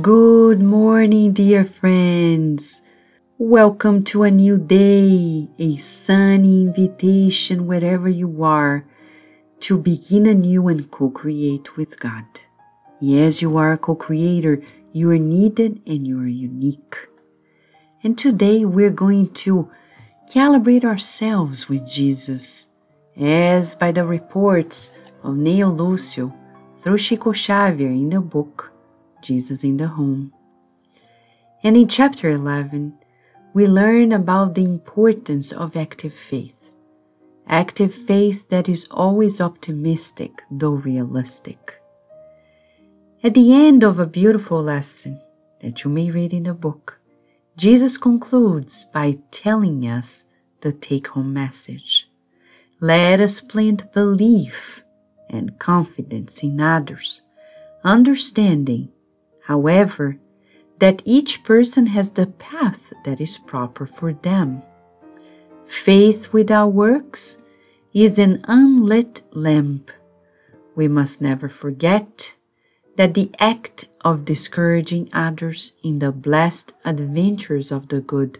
Good morning, dear friends. Welcome to a new day, a sunny invitation wherever you are to begin anew and co create with God. Yes, you are a co creator, you are needed and you are unique. And today we're going to calibrate ourselves with Jesus, as by the reports of Neio Lucio through Chico Xavier in the book Jesus in the Home. And in chapter 11, we learn about the importance of active faith. Active faith that is always optimistic, though realistic. At the end of a beautiful lesson that you may read in the book, Jesus concludes by telling us the take home message. Let us plant belief and confidence in others, understanding however, that each person has the path that is proper for them. Faith without works is an unlit lamp. We must never forget that the act of discouraging others in the blessed adventures of the good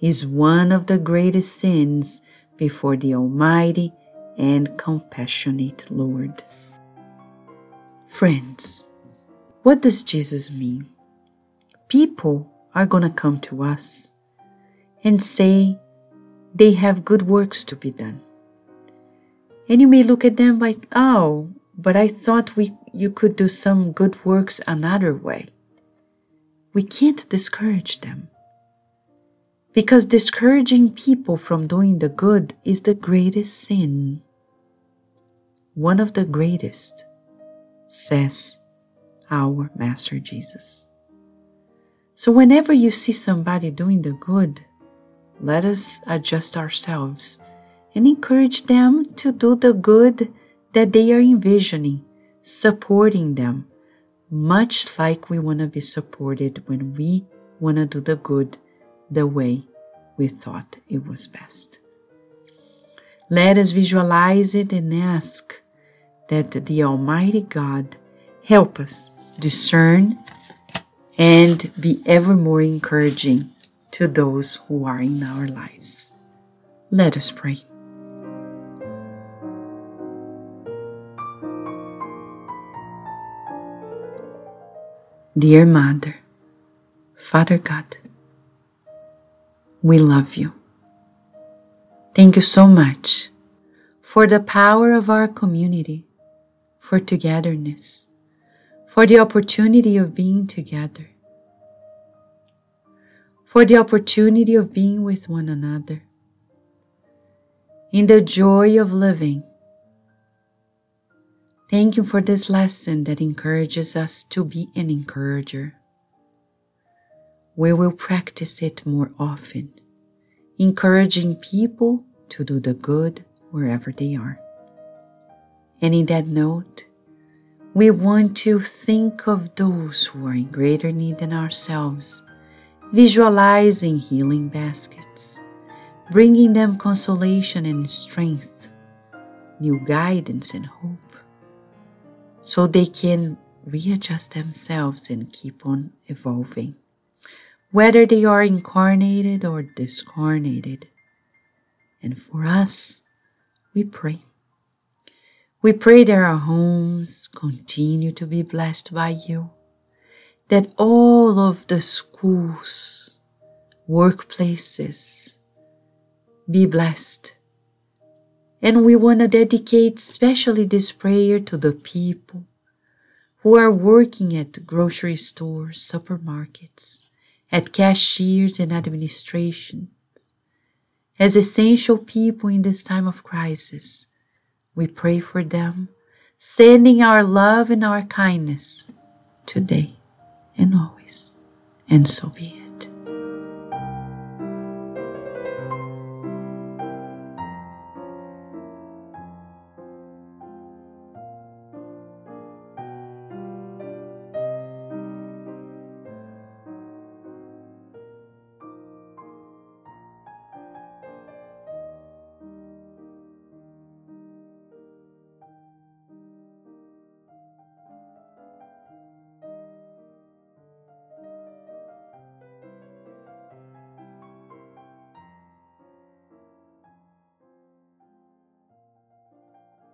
is one of the greatest sins before the Almighty and compassionate Lord. Friends, what does Jesus mean? People are going to come to us and say they have good works to be done. And you may look at them like, oh, but I thought we, you could do some good works another way. We can't discourage them. Because discouraging people from doing the good is the greatest sin. One of the greatest, says our Master Jesus. So, whenever you see somebody doing the good, let us adjust ourselves and encourage them to do the good that they are envisioning, supporting them, much like we want to be supported when we want to do the good the way we thought it was best. Let us visualize it and ask that the Almighty God help us discern, and be ever more encouraging to those who are in our lives. Let us pray. Dear Mother, Father God, we love you. Thank you so much for the power of our community, for togetherness, for the opportunity of being together, for the opportunity of being with one another, in the joy of living. Thank you for this lesson that encourages us to be an encourager. We will practice it more often, encouraging people to do the good wherever they are. And in that note, we want to think of those who are in greater need than ourselves, visualizing healing baskets, bringing them consolation and strength, new guidance and hope, so they can readjust themselves and keep on evolving, whether they are incarnated or discarnated. And for us, we pray we pray that our homes continue to be blessed by you, that all of the schools, workplaces be blessed. And we want to dedicate especially this prayer to the people who are working at grocery stores, supermarkets, at cashiers and administration, as essential people in this time of crisis we pray for them, sending our love and our kindness today and always. And so be it.